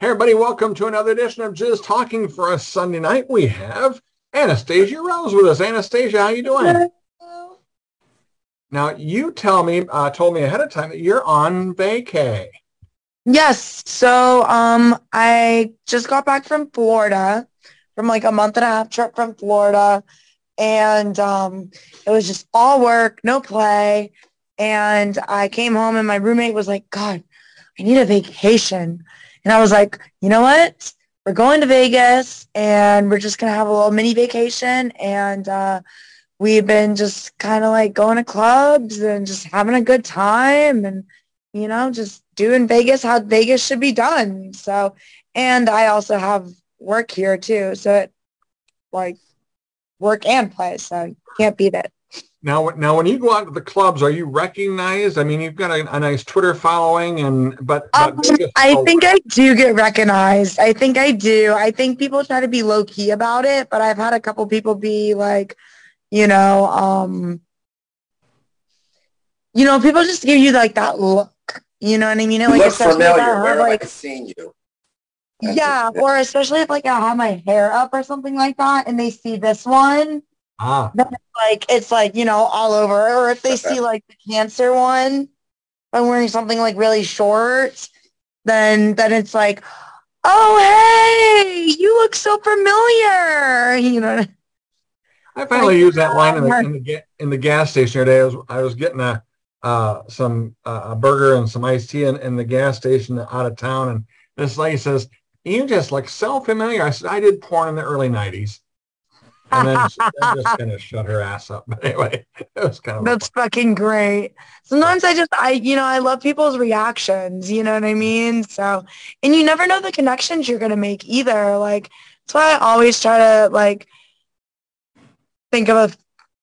Hey, everybody, welcome to another edition of Jizz Talking for a Sunday night. We have Anastasia Rose with us. Anastasia, how you doing? Hello. Now, you tell me, uh, told me ahead of time that you're on vacay. Yes. So um, I just got back from Florida from like a month and a half trip from Florida. And um, it was just all work, no play. And I came home and my roommate was like, God, I need a vacation. And I was like, you know what? We're going to Vegas and we're just going to have a little mini vacation. And uh, we've been just kind of like going to clubs and just having a good time and, you know, just doing Vegas how Vegas should be done. So, and I also have work here too. So it like work and play. So can't beat it. Now, now, when you go out to the clubs, are you recognized? I mean, you've got a, a nice Twitter following, and but, but um, I oh, think I do get recognized. I think I do. I think people try to be low key about it, but I've had a couple people be like, you know, um, you know, people just give you like that look. You know what I mean? You like, look familiar. Where like, have I seen you? yeah, or especially if like I have my hair up or something like that, and they see this one, ah. then it's like it's like you know all over. Or if they see like the cancer one, I'm wearing something like really short, then then it's like, oh hey, you look so familiar. You know. I finally like, used that line in the, in the, in the gas station today. I was I was getting a uh, some uh, a burger and some iced tea in, in the gas station out of town, and this lady says, you just look so familiar. I said, I did porn in the early 90s. And then she just gonna shut her ass up. But anyway, it was kind of That's fucking great. Sometimes I just I you know, I love people's reactions, you know what I mean? So and you never know the connections you're gonna make either. Like that's why I always try to like think of a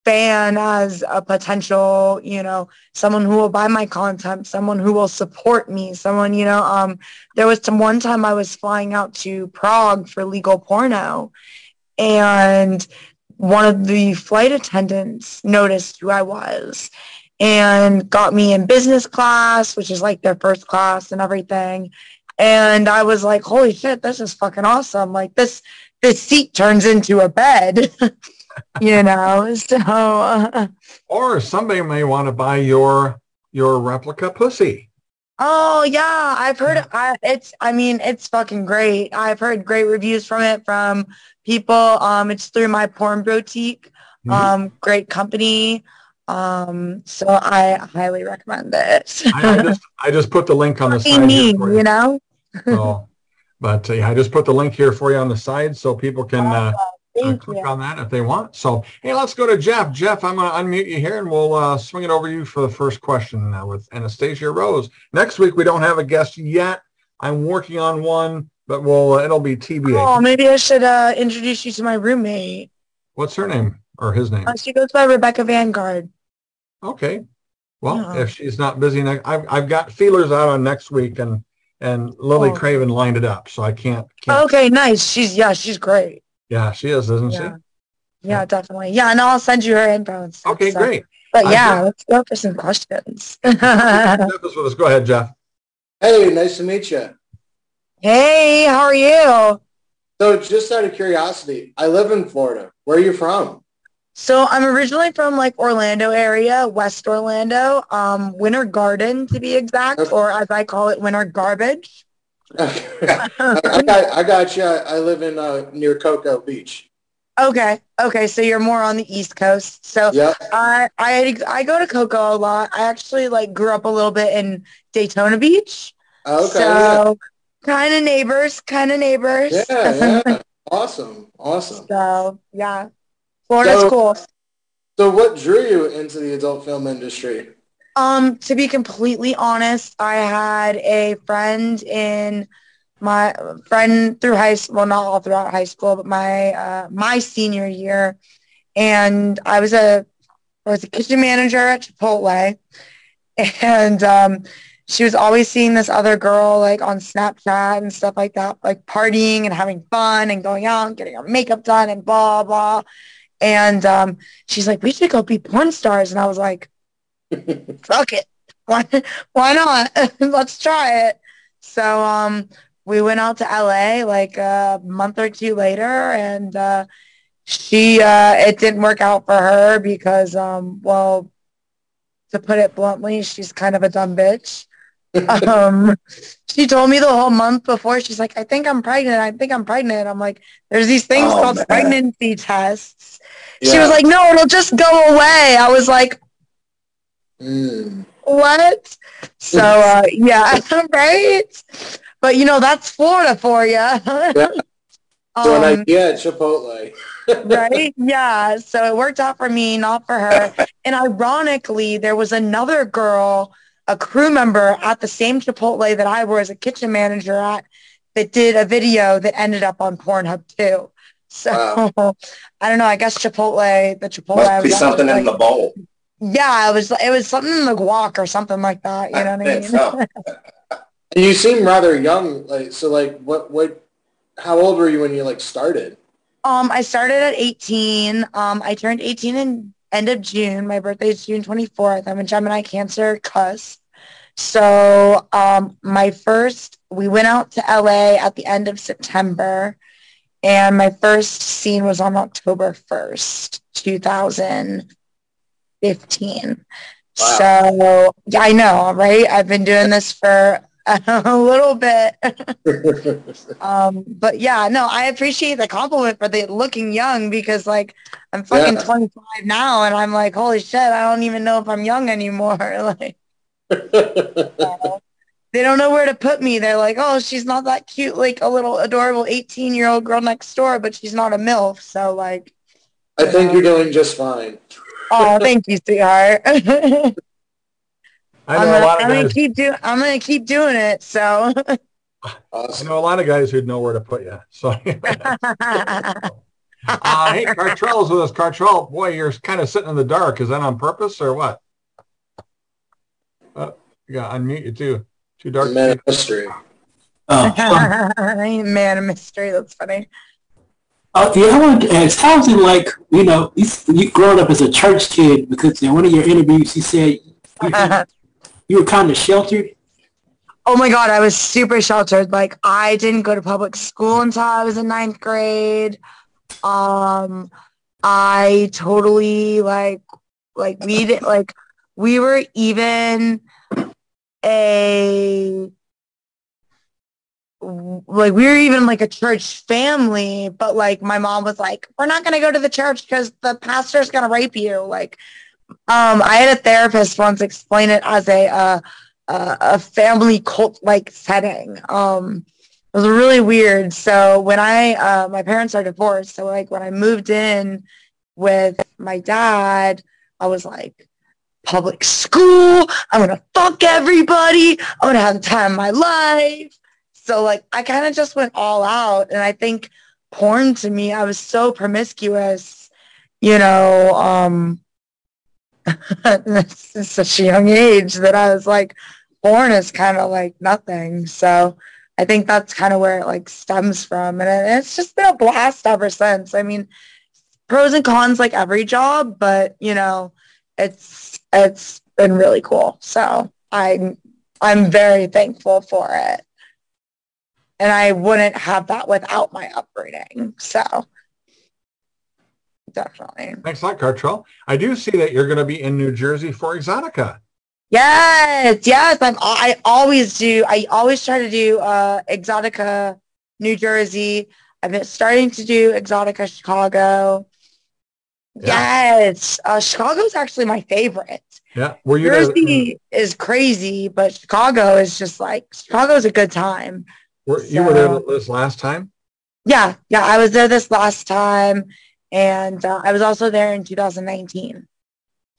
fan as a potential, you know, someone who will buy my content, someone who will support me, someone, you know, um, there was some one time I was flying out to Prague for legal porno and one of the flight attendants noticed who I was and got me in business class, which is like their first class and everything. And I was like, holy shit, this is fucking awesome. Like this, this seat turns into a bed. you know, so. Uh, or somebody may want to buy your your replica pussy. Oh yeah, I've heard I, it's. I mean, it's fucking great. I've heard great reviews from it from people. Um, it's through my porn boutique. Mm-hmm. Um, great company. Um, so I highly recommend it. I, I, just I just put the link on the side. Me, you. you. know. so, but uh, yeah, I just put the link here for you on the side so people can. Uh, uh, click you. on that if they want. So, hey, let's go to Jeff. Jeff, I'm going to unmute you here and we'll uh, swing it over to you for the first question now with Anastasia Rose. Next week, we don't have a guest yet. I'm working on one, but we'll, uh, it'll be TBA. Oh, maybe I should uh, introduce you to my roommate. What's her name or his name? Uh, she goes by Rebecca Vanguard. Okay. Well, yeah. if she's not busy, next, I've, I've got feelers out on next week and and Lily oh. Craven lined it up, so I can't, can't. Okay, nice. She's yeah, she's great. Yeah, she is, isn't yeah. she? Yeah, definitely. Yeah, and I'll send you her info. Okay, so. great. But yeah, let's go for some questions. Jeff with us. Go ahead, Jeff. Hey, nice to meet you. Hey, how are you? So just out of curiosity, I live in Florida. Where are you from? So I'm originally from like Orlando area, West Orlando, um, Winter Garden to be exact, okay. or as I call it, Winter Garbage. I got I got you. I live in uh, near Cocoa Beach. Okay. Okay. So you're more on the East Coast. So yeah. I I I go to Cocoa a lot. I actually like grew up a little bit in Daytona Beach. Okay. So yeah. kind of neighbors, kind of neighbors. Yeah. Yeah. awesome. Awesome. So yeah, Florida's so, cool. So what drew you into the adult film industry? Um, to be completely honest, I had a friend in my friend through high school, well, not all throughout high school, but my uh, my senior year, and I was a I was a kitchen manager at Chipotle, and um, she was always seeing this other girl like on Snapchat and stuff like that, like partying and having fun and going out and getting her makeup done and blah blah. And um, she's like, we should go be porn stars, and I was like fuck it. Why, why not? Let's try it. So um, we went out to LA like a month or two later and uh, she uh, it didn't work out for her because um, well to put it bluntly she's kind of a dumb bitch um, she told me the whole month before she's like i think i'm pregnant i think i'm pregnant i'm like there's these things oh, called man. pregnancy tests yeah. she was like no it'll just go away i was like mm. what so uh, yeah right but you know that's florida for you yeah. So um, yeah, Chipotle. right? Yeah. So it worked out for me, not for her. And ironically, there was another girl, a crew member at the same Chipotle that I was a kitchen manager at that did a video that ended up on Pornhub too. So wow. I don't know. I guess Chipotle, the Chipotle. Must be something like, in the bowl. Yeah, it was. It was something in the guac or something like that. You know what I mean? So. you seem rather young. Like so, like what what how old were you when you like started? Um, I started at 18. Um, I turned 18 in end of June. My birthday is June 24th. I'm a Gemini Cancer cusp. So um, my first, we went out to LA at the end of September, and my first scene was on October 1st, 2015. Wow. So yeah, I know, right? I've been doing this for a little bit. um, but yeah, no, I appreciate the compliment for the looking young because like I'm fucking yeah. 25 now and I'm like, holy shit, I don't even know if I'm young anymore. like, uh, they don't know where to put me. They're like, oh, she's not that cute, like a little adorable 18 year old girl next door, but she's not a MILF. So like, I think know. you're doing just fine. Oh, thank you, sweetheart. I know I'm gonna, a lot of I'm guys. Gonna keep do, I'm gonna keep doing it. So. I know a lot of guys who'd know where to put you. So. uh, hey, Cartrell's with us. Cartrell, boy, you're kind of sitting in the dark. Is that on purpose or what? Uh, yeah, unmute you too. Too dark. Man of mystery. Oh. man of mystery. That's funny. Uh, yeah, I want to ask, how's it like, you know, you, you growing up as a church kid because in one of your interviews you said you, you were kind of sheltered? Oh my God, I was super sheltered. Like I didn't go to public school until I was in ninth grade. Um, I totally like, like we didn't, like we were even a like we were even like a church family but like my mom was like we're not going to go to the church because the pastor's going to rape you like um, I had a therapist once explain it as a uh, uh, a family cult like setting. Um, it was really weird. So when I uh, my parents are divorced, so like when I moved in with my dad, I was like, public school. I'm gonna fuck everybody. I'm gonna have the time of my life. So like I kind of just went all out, and I think porn to me, I was so promiscuous, you know. Um, is such a young age that I was like, porn is kind of like nothing. So I think that's kind of where it like stems from. And it's just been a blast ever since. I mean, pros and cons like every job, but you know, it's it's been really cool. So I'm I'm very thankful for it. And I wouldn't have that without my upbringing. So definitely. Thanks a lot, Cartrell. I do see that you're going to be in New Jersey for Exxxotica. Yes, yes. I'm, I always do. I always try to do uh, Exxxotica New Jersey. I've been starting to do Exxxotica Chicago. Yeah. Yes, uh, Chicago's actually my favorite. Yeah, were you Jersey there? is crazy, but Chicago is just like Chicago's a good time. Were, so, you were there this last time? Yeah, yeah, I was there this last time, and uh, I was also there in 2019.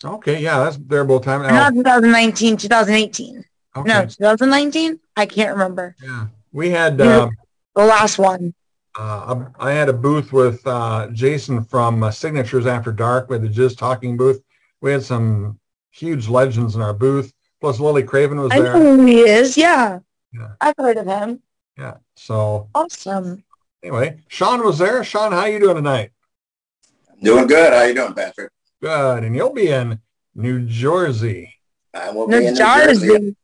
Okay, yeah, that's bearable time. Now. Not 2019, 2018. Okay. No, 2019. I can't remember. Yeah, we had uh, the last one. Uh, I had a booth with uh, Jason from uh, Signatures After Dark. We had the Jizz Talking booth. We had some huge legends in our booth. Plus, Lily Craven was there. I know who he is. Yeah. yeah, I've heard of him. Yeah. So awesome. Anyway, Sean was there. Sean, how you doing tonight? Doing good. How you doing, Patrick? Good. And you'll be in New Jersey. I will New be in Jersey. New Jersey.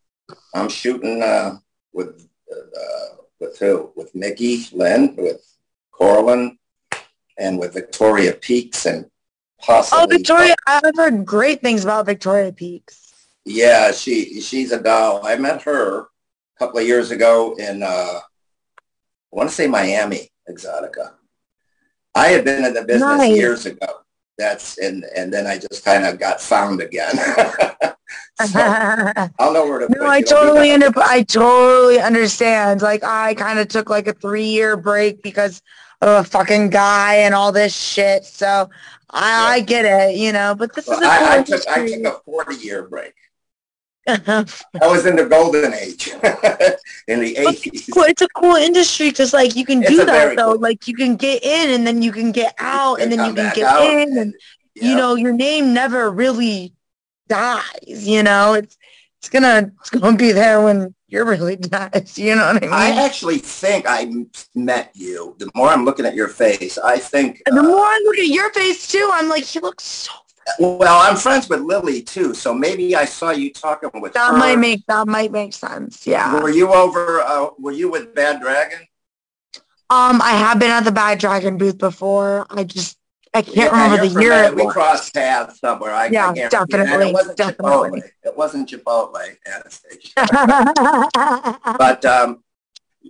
I'm shooting uh, with uh, with who? With Mickey Lynn, with Corlin, and with Victoria Peaks, and possibly. Oh, Victoria! I've heard great things about Victoria Peaks. Yeah, she she's a doll. I met her a couple of years ago in uh, I want to say Miami Exxxotica. I had been in the business Nice. years ago. That's and and then I just kind of got found again. so I'll know where to. No, I. Totally up, I totally understand. Like I kind of took like a three year break because of a fucking guy and all this shit. So I, I get it, you know, but this Well, is a I, I took I took a forty year break. I was in the golden age in the eighties. it's cool. It's a cool industry because like you can do that though. cool- Like you can get in and then you can get out and then you can get in and you know your name never really dies. You know it's it's gonna it's gonna be there when you're really dies. You know what I mean? I actually think I met you. The more I'm looking at your face, I think. And the uh, more I look at your face too, I'm like, he looks so. Well, I'm friends with Lily too, so maybe I saw you talking with That her. might make that might make sense. Yeah. Were you over? Uh, were you with Bad Dragon? Um, I have been at the Bad Dragon booth before. I just I can't Yeah, remember the year it We was. crossed paths somewhere. I, Yeah, I. Definitely, It wasn't definitely. Chipotle. It wasn't Chipotle, Anastasia. but um,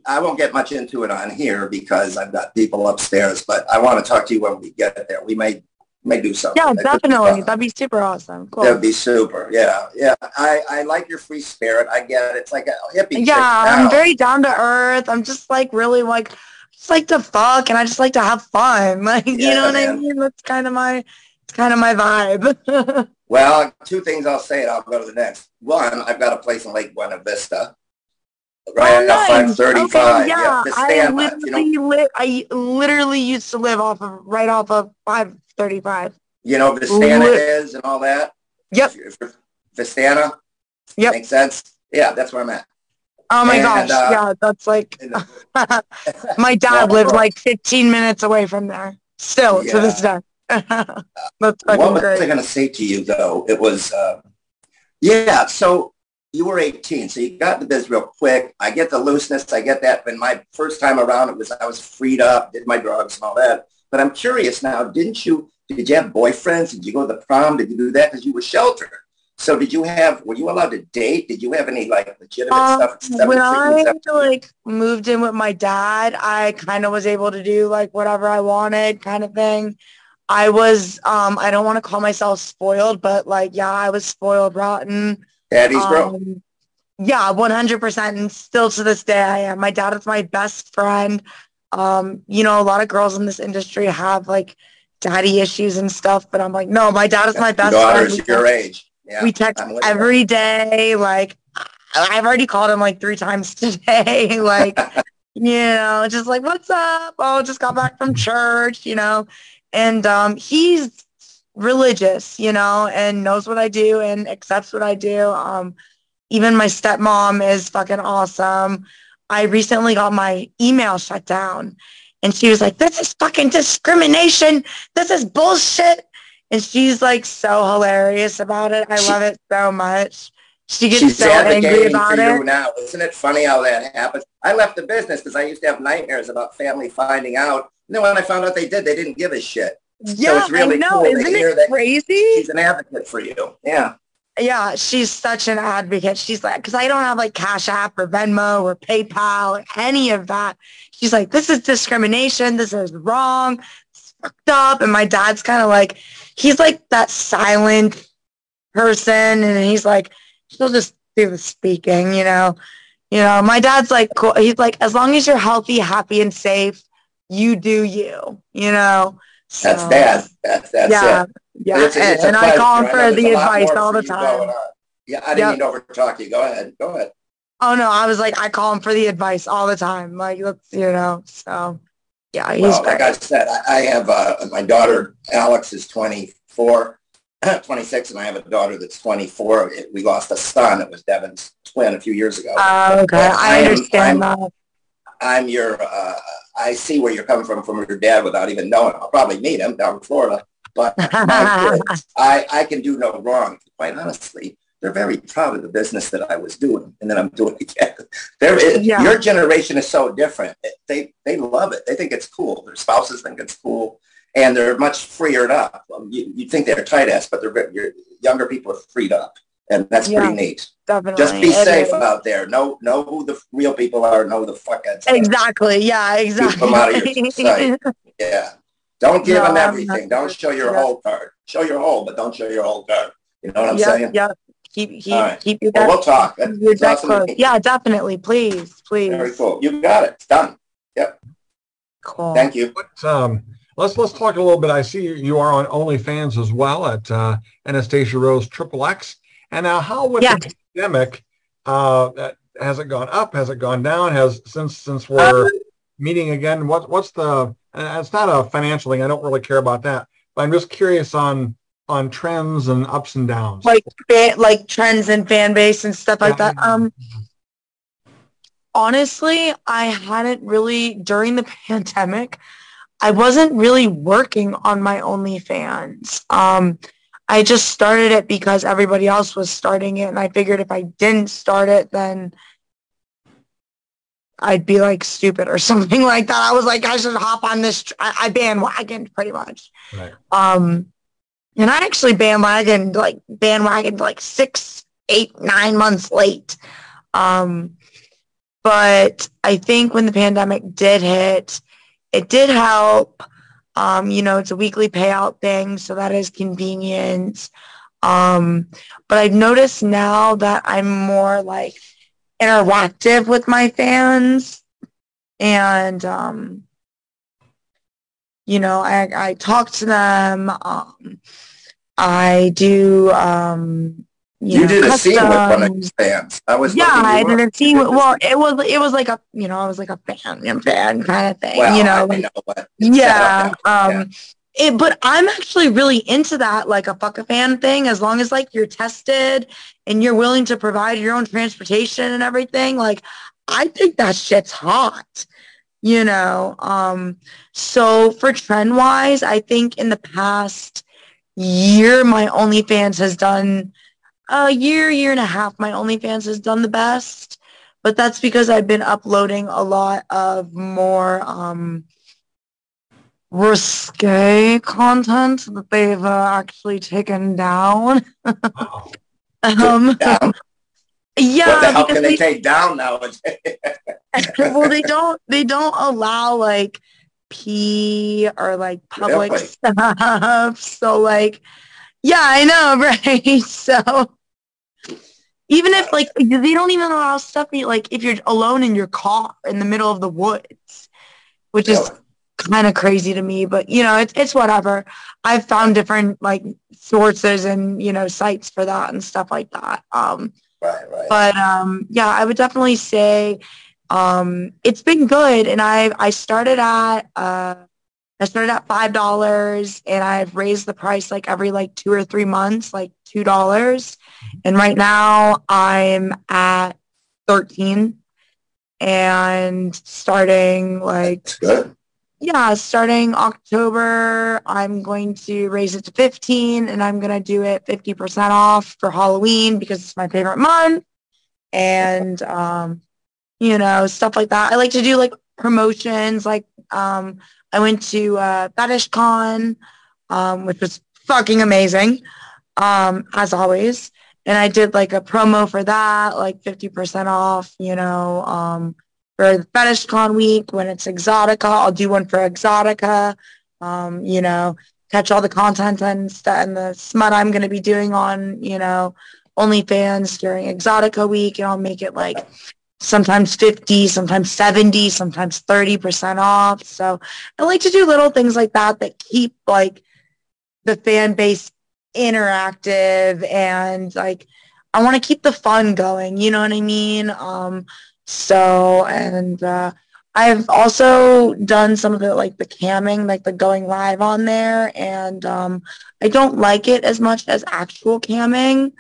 I won't get much into it on here because I've got people upstairs. But I want to talk to you when we get there. We may may do something. yeah, That definitely. That'd be super awesome. Cool. That'd be super. Yeah, yeah. I, I like your free spirit. I get it. It's like a hippie. chick yeah, I'm very down to earth. I'm just like really like just like to fuck and I just like to have fun. Like you know what I mean? That's kind of my it's kind of my vibe. Well, two things I'll say, and I'll go to the next. One, I've got a place in Lake Buena Vista. Right oh, off nice. 535. Okay, yeah, I standby, you know, literally li- I literally used to live off of right off of 535. you know Vistana Lit- is and all that. Yep. If you're- if- Vistana. Yep. Makes sense. Yeah, that's where I'm at. Oh my And, gosh, uh, yeah, that's like the- my dad Well, lived like 15 minutes away from there. Still to this day. that's fucking what was I great. going to say to you though? It was, uh, yeah. So you were 18, so you got into this real quick. I get the looseness, I get that. But my first time around, it was I was freed up, did my drugs and all that. But I'm curious now. Didn't you? Did you have boyfriends? Did you go to the prom? Did you do that because you were sheltered? So did you have? Were you allowed to date? Did you have any like legitimate Um, stuff? when I like moved in with my dad, I kind of was able to do like whatever I wanted kind of thing. I was, um, I don't want to call myself spoiled, but like, yeah, I was spoiled rotten. Daddy's bro. Um, yeah, 100%. And still to this day, I am. My dad is my best friend. Um, you know, a lot of girls in this industry have like daddy issues and stuff, but I'm like, no, my dad is my best daughter's friend. your age. Yeah, we text every day. Like, I've already called him like three times today. like, you know, just like, what's up? Oh, just got back from church, you know. And um, he's religious, you know, and knows what I do and accepts what I do. Um, even my stepmom is fucking awesome. I recently got my email shut down and she was like, this is fucking discrimination. This is bullshit. And she's like so hilarious about it. I She- love it so much. She gets so angry about it. now. Isn't it funny how that happens? I left the business because I used to have nightmares about family finding out. And then when I found out they did, they didn't give a shit. Yeah, it's really I know. cool Isn't it crazy? She's an advocate for you. Yeah. Yeah, she's such an advocate. She's like, because I don't have like Cash App or Venmo or PayPal or any of that. She's like, this is discrimination. This is wrong. It's fucked up. And my dad's kind of like, he's like that silent person, and he's like, she'll just do the speaking, you know. You know, my dad's like, cool. he's like, as long as you're healthy, happy, and safe, you do you. You know. That's So, dad. That's that's yeah, it. yeah. It's and it's and I call him for the advice all the time. Yeah, I didn't Yep. mean to overtalk you. Go ahead. Go ahead. Oh no, I was like, I call him for the advice all the time. Like, let's, you know, so yeah, he's Well, like. I said, I, I have uh, my daughter Alex is 24, 26, and I have a daughter that's 24. It- We lost a son. It was Devin's twin a few years ago. Oh, okay, I I'm- understand I'm- that. I'm your, uh, I see where you're coming from from your dad without even knowing. I'll probably meet him down in Florida, but kids, I, I can do no wrong. Quite honestly, they're very proud of the business that I was doing and then I'm doing again. They're, Yeah. Your generation is so different. They, they love it. They think it's cool. Their spouses think it's cool and they're much freer up. Um, you, you'd think they're tight ass, but they're, your younger people are freed up and that's Yeah. pretty neat. Definitely. Just be It safe is. out there. Know, know who the real people are. Know the fuckheads. are. Exactly. Yeah, exactly. Keep them out of your sight. Yeah. Don't give No, them everything. Don't show your yeah. whole card. Show your whole, but don't show your whole card. You know what I'm yeah, saying? yeah. Keep keep All right. keep your Well, deck, we'll talk. Your That's deck awesome. Yeah, definitely. Please, please. Very cool. You got it. It's done. Yep. Cool. Thank you. But, um, let's let's talk a little bit. I see you are on OnlyFans as well at uh, Anastasia Rose Triple X. And now, how with Yeah. the pandemic, uh, has it gone up? Has it gone down? Has since since we're Um, meeting again? What what's the? And it's not a financial thing. I don't really care about that. But I'm just curious on on trends and ups and downs. like like trends and fan base and stuff like Yeah. that. Um, honestly, I hadn't really during the pandemic. I wasn't really working on my OnlyFans. Um, I just started it because everybody else was starting it, and I figured if I didn't start it, then I'd be like stupid or something like that. I was like, I should hop on this. tr- I, I bandwagoned pretty much. Right. Um, and I actually bandwagoned like bandwagoned like six, eight, nine months late. Um, but I think when the pandemic did hit, it did help. Um, you know, it's a weekly payout thing, so that is convenient. Um, but I've noticed now that I'm more like interactive with my fans and um, you know, I, I talk to them. Um, I do, um, you, You, know, did a scene with one of your fans. I was Yeah, I did a scene. with- Well, it was it was like a you know I was like a fan fan kind of thing. well, you know, like- know what. it's set yeah. Um, it, but I'm actually really into that, like a fuck a fan thing. As long as like you're tested and you're willing to provide your own transportation and everything, like I think that shit's hot. You know. Um, so for trend wise, I think in the past year, my OnlyFans has done a year, year and a half. My OnlyFans has done the best, but that's because I've been uploading a lot of more. Um, risque content that they've uh, actually taken down. Um, Down. yeah, what the hell can they they, take down nowadays? well, they don't they don't allow like pee or like public Really? stuff. So like, yeah, I know, right? So even if like they don't even allow stuff like if you're alone in your car in the middle of the woods, which is kind of crazy to me, but you know, it's it's whatever. I've found different like sources and you know sites for that and stuff like that. Um, right, right. but um, yeah, I would definitely say um, it's been good, and I I started at uh, I started at five dollars, and I've raised the price like every like two or three months, like two dollars, and right now I'm at thirteen, and starting like yeah, starting October, I'm going to raise it to 15 and I'm going to do it 50% off for Halloween because it's my favorite month. And, um, you know, stuff like that. I like to do like promotions. Like, um, I went to, uh, Fetish Con, um, which was fucking amazing, um, as always. And I did like a promo for that, like 50% off, you know, um, for the Fetish Con week when it's Exxxotica. I'll do one for Exxxotica. Um, you know, catch all the content and stuff and the smut I'm going to be doing on, you know, OnlyFans during Exxxotica week, and I'll make it like sometimes 50, sometimes 70, sometimes 30% off. So I like to do little things like that that keep like the fan base interactive and like I want to keep the fun going, you know what I mean? Um, so, and uh, I've also done some of the like the camming, like the going live on there, and um, I don't like it as much as actual camming,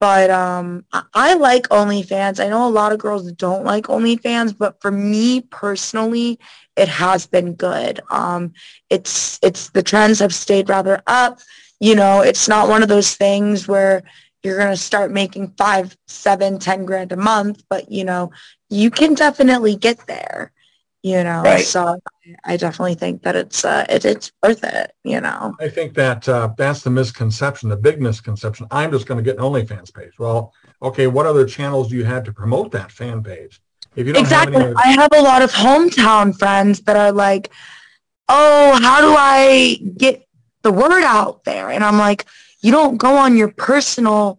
but um, I, I like OnlyFans. I know a lot of girls don't like OnlyFans, but for me personally, it has been good. Um, it's it's the trends have stayed rather up. You know, it's not one of those things where you're going to start making five, seven, ten grand a month, but you know, you can definitely get there, you know? Right. So I definitely think that it's, uh, it, it's worth it, you know? I think that uh, that's the misconception, the big misconception. I'm just going to get an OnlyFans page. Well, okay, what other channels do you have to promote that fan page? If you don't exactly. have any, I have a lot of hometown friends that are like, oh, how do I get the word out there? And I'm like, you don't go on your personal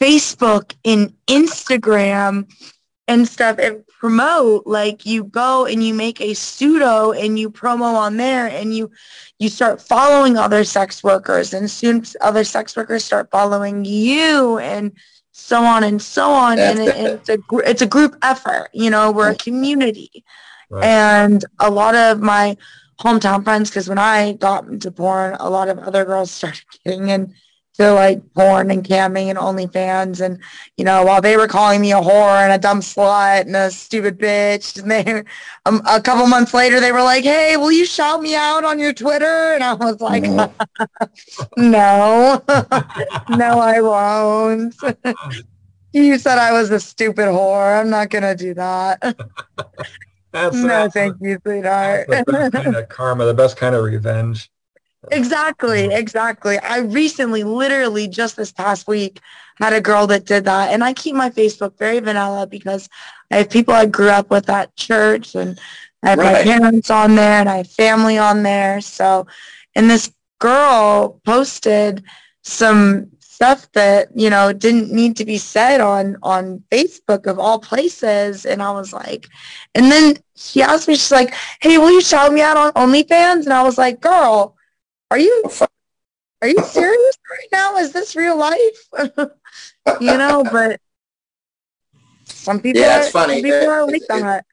Facebook and Instagram and stuff and promote like you go and you make a pseudo and you promo on there and you you start following other sex workers and soon other sex workers start following you and so on and so on. And it, it's a gr- it's a group effort you know we're a community. Right. and a lot of my hometown friends because when i got into porn a lot of other girls started getting into like porn and camming and OnlyFans and you know while they were calling me a whore and a dumb slut and a stupid bitch. And they um, a couple months later they were like hey will you shout me out on your Twitter? And I was like no. No. I won't. You said I was a stupid whore. I'm not gonna do that. That's, no that's thank you sweetheart. the best kind of karma, the best kind of revenge. Exactly, mm-hmm. exactly. I recently, literally just this past week, had a girl that did that. And I keep my Facebook very vanilla because I have people I grew up with at church and I have my parents on there and I have family on there. So, and this girl posted some stuff that, you know, didn't need to be said on, on Facebook of all places. And I was like, and then she asked me, she's like, hey, will you shout me out on OnlyFans? And I was like, girl, are you are you serious right now? Is this real life? you know, but some people Yeah, are, it's funny. Some people are like it- that.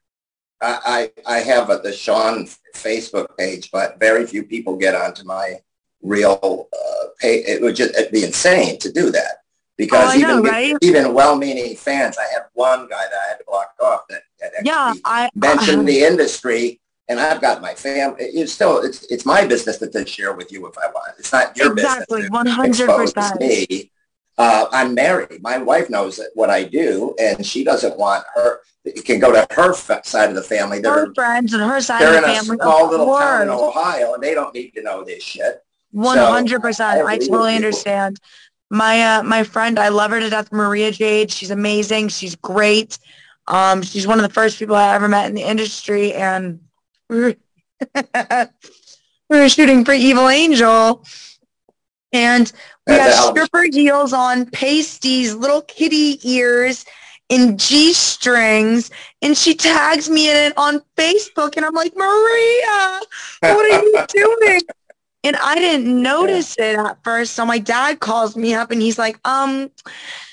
I, I I have a, the Sean Facebook page, but very few people get onto my real uh, page. It would just it'd be insane to do that because Oh, even know, right? even well-meaning fans. I had one guy that I had to block off that, that Yeah, I mentioned the industry, and I've got my family. It's still it's it's my business to, to share with you if I want. It's not your exactly business. one to hundred expose percent. me. Uh, I'm married. My wife knows what I do, and she doesn't want her. It can go to her f- side of the family. They're Her friends and her side of the family. they're in a small little town in Ohio, and they don't need to know this shit. one hundred percent. I I agree with totally understand. My uh, my friend, I love her to death, Maria Jade. She's amazing. She's great. Um, she's one of the first people I ever met in the industry, and we were, we were shooting for Evil Angel, and we That's had a hell of a- stripper heels on, pasties, little kitty ears, and G strings, and she tags me in it on Facebook, and I'm like, Maria, what are you doing? And I didn't notice it at first. So my dad calls me up and he's like, um,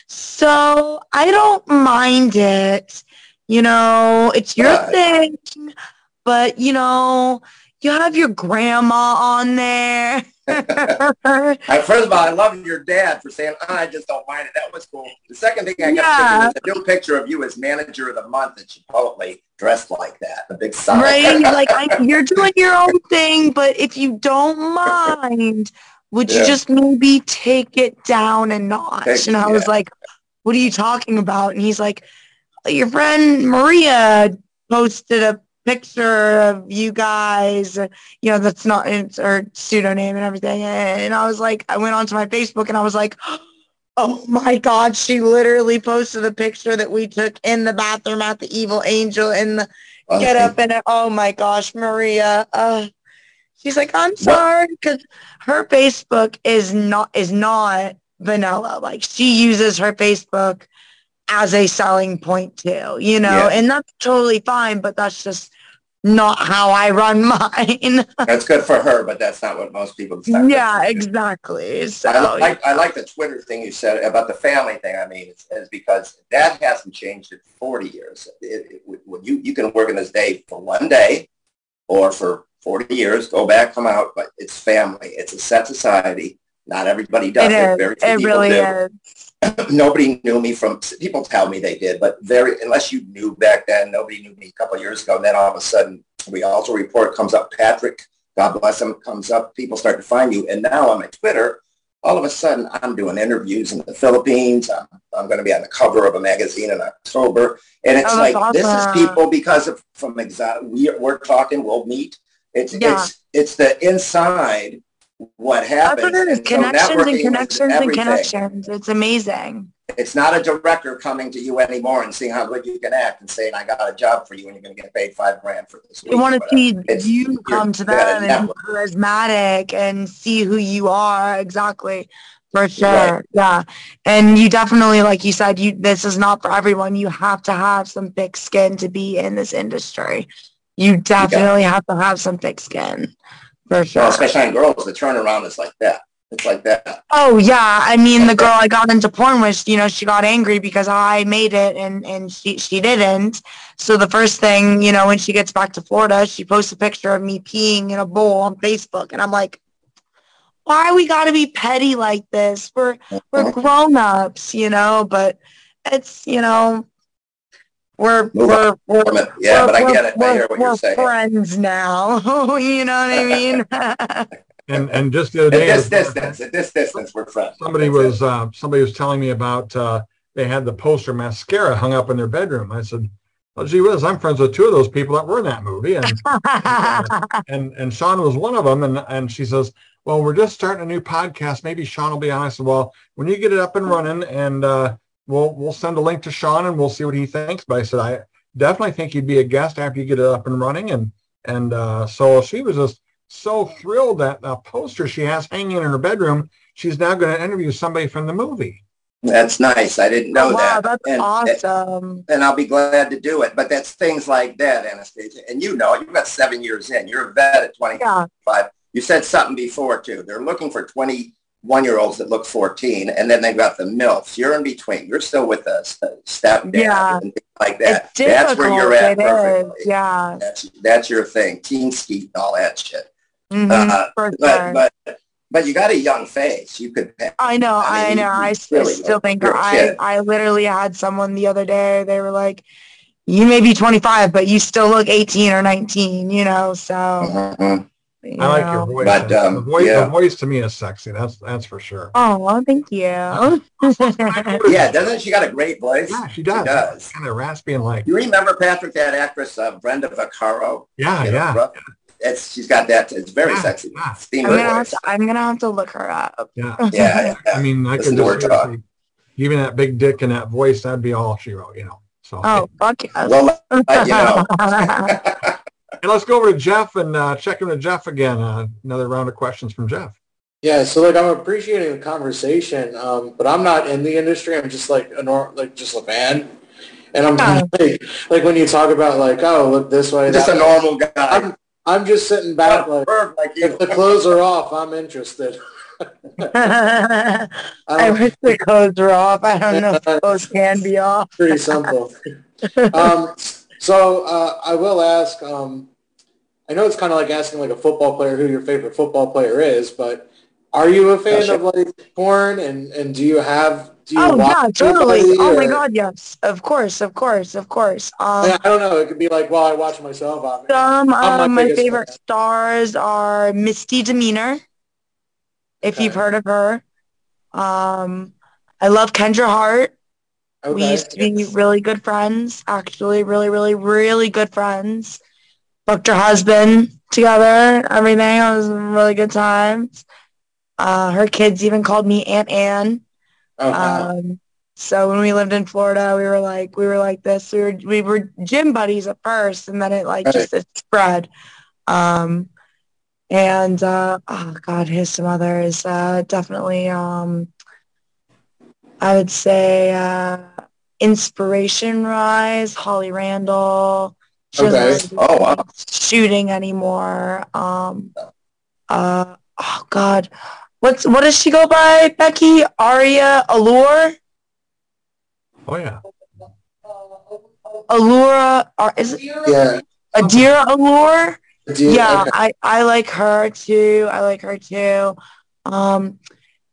so I don't mind it. You know, it's your Right. thing, but you know, you have your grandma on there. First of all, I love your dad for saying, "Ah, I just don't mind it. That was cool. The second thing I got Yeah. is a new picture of you as manager of the month at Chipotle, dressed like that. The big sign. right? Like I, you're doing your own thing, but if you don't mind, would you just maybe take it down a notch? Take- and I was like, what are you talking about? And he's like, your friend Maria posted a picture of you guys, you know, that's not it's her pseudonym and everything. And I was like, I went onto my Facebook and I was like, oh my God, she literally posted a picture that we took in the bathroom at the evil angel in the get up and oh my gosh, Maria. Uh, she's like, I'm sorry because her Facebook is not is not vanilla. Like she uses her Facebook as a selling point too, you know, Yeah. and that's totally fine. But that's just not how I run mine. That's good for her, but that's not what most people. good yeah, exactly. So I like I like the Twitter thing you said about the family thing. I mean, it's, it's because that hasn't changed in 40 years. It, it, you you can work in this day for one day, or for 40 years, go back, come out, but it's family. It's a set society. Not everybody does it it. is. Very few It really do. is. nobody knew me from people tell me they did, but very unless you knew back then, nobody knew me a couple of years ago. And then all of a sudden, we also report comes up. Patrick, God bless him, comes up. People start to find you, and now on my Twitter, all of a sudden I'm doing interviews in the Philippines. I'm, I'm going to be on the cover of a magazine in October. And it's Oh, like, that's this is people because of from exotic, we, we're talking, we'll meet. It's, Yeah. it's, it's the inside what happens. what it is. And so Connections networking and connections and connections. It's amazing. It's not a director coming to you anymore and seeing how good you can act and saying, I got a job for you and you're going to get paid five grand for this week. They want to see you come to them and be charismatic and see who you are exactly. For sure. Right. Yeah. And you definitely, like you said, you this is not for everyone. You have to have some thick skin to be in this industry. You definitely have to have some thick skin. For sure. Well, especially on girls, the turnaround is like that. It's like that. Oh yeah, I mean the girl I got into porn with, you know, she got angry because I made it and and she she didn't. So the first thing, you know, when she gets back to Florida, she posts a picture of me peeing in a bowl on Facebook, and I'm like, why we got to be petty like this? We're we're uh-huh. grown ups, you know, but it's you know, we're Move we're we're. Yeah, we're- but I get it. I hear what we're you're saying. friends now. you know what I mean? And and just the other At this distance, at this distance, we're friends. somebody That's was uh, somebody was telling me about uh, they had the poster mascara hung up in their bedroom. I said, "Well, gee whiz, I'm friends with two of those people that were in that movie," and and and Sean was one of them. And and she says, "Well, we're just starting a new podcast. Maybe Sean will be on." I said, "Well, when you get it up and running, and uh, we'll we'll send a link to Sean and we'll see what he thinks." But I said, "I definitely think you'd be a guest after you get it up and running." And and uh, so she was just so thrilled that uh, poster she has hanging in her bedroom. She's now going to interview somebody from the movie. That's nice. I didn't know Oh, wow, that. that's and, awesome. and I'll be glad to do it. But that's things like that, Anastasia. And you know, you've got seven years in. You're a vet at 25. Yeah. You said something before, too. They're looking for 21-year-olds that look 14, and then they've got the MILFs. You're in between. You're still with us, stepdad Yeah. and things like that. That's where you're at It is. perfectly. Yeah. That's, that's your thing. Teen skeet and all that shit. Mhm, Uh, But, sure. but, but you got a young face. You could I know, I I, know. I, you s- I really still think I. I literally had someone the other day. They were like, "You may be 25, but you still look 18 or 19." You know, so Mhm. You I like know. your voice. But, um, the voice, yeah. the voice to me is sexy. That's that's for sure. Oh, thank you. Yeah, doesn't she got a great voice? Yeah, she does. She does. Kind of raspy and like, You remember Patrick, that actress uh, Brenda Vaccaro? yeah, You know, yeah, rough- It's she's got that. It's very Yeah, sexy. yeah. I'm gonna have voice. to. I'm gonna have to look her up. yeah. Yeah, yeah, I mean, I Listen could to her just talk. seriously- even that big dick and that voice, that'd be all she wrote, you know. So, Oh, fuck yes. Well, uh, you know. hey, let's go over to Jeff and uh, check in with Jeff again. Uh, another round of questions from Jeff. Yeah, so like I'm appreciating the conversation, um, but I'm not in the industry. I'm just like a nor- like just a fan, and I'm Yeah. like, like when you talk about like oh look this way, just that a way, normal guy. I'm I'm just sitting back like Perv like you. if the clothes are off, I'm interested. I I wish the clothes were off. I don't know if clothes can be off. pretty simple. um, so uh, I will ask. Um, I know it's kind of like asking like a football player who your favorite football player is, but are you a fan Gotcha. of like porn? And and do you have? Do you Oh yeah, totally. Oh my or- god, yes. Of course, of course, of course. I Um, I don't know. It could be like, well, I watch myself. obviously. some I'm of my my favorite fan. stars are Misty Demeanor, if you've heard of her. Um, I love Kendra Hart. We used to be really good friends, actually, really, really, really good friends. Booked her husband together, everything. It was really good times. Uh, her kids even called me Aunt Anne. Oh, wow. Um, so when we lived in Florida, we were like, we were like this. We were, we were gym buddies at first, and then it like just it spread. Um, and uh, oh god, here's some others. Uh, definitely, um, I would say uh, Inspiration Rise, Holly Randall. She doesn't Okay. Oh, wow. shooting anymore. Um, uh, oh god, what's what does she go by? Becky Aria Allure. Oh yeah, Allura, or is it yeah. Adira Allure? Do you- yeah, okay. I, I like her too. I like her too. Um,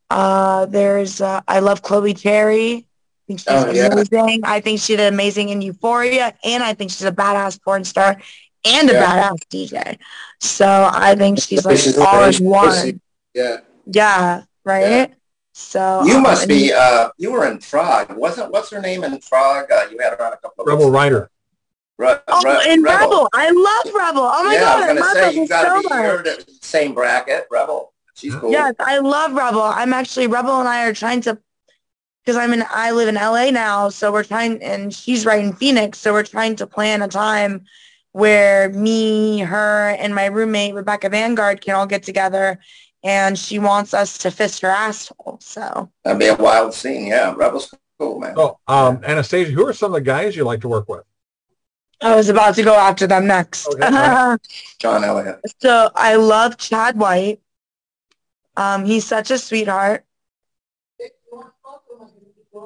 uh, there's uh, I love Chloe Cherry. I think she's Oh, yeah. amazing. I think she did amazing in Euphoria, and I think she's a badass porn star and a Yeah. badass DJ. So I think she's like She's all very in one. Yeah. Yeah, right. Yeah. So You um, must be. Uh, you were in Prague, wasn't? What's her name in Prague? Uh, you had her on a couple of Rebel weeks- Rhyder. Re- Oh, Re- and Rebel. I love Rebel. Oh my yeah, god, I was I gonna love say Rebel you got to so be much. you're the same bracket, Rebel. She's cool. Yes, I love Rebel. I'm actually Rebel and I are trying to because I'm in I live in LA now, so we're trying and she's right in Phoenix, so we're trying to plan a time where me, her, and my roommate Rebecca Vanguard can all get together and she wants us to fist her asshole. So That'd be a wild scene. Yeah, Rebel's cool, man. So, um, Anastasia, who are some of the guys you like to work with? I was about to go after them next. Okay, all right. John Elliott. so I love Chad White. Um, he's such a sweetheart.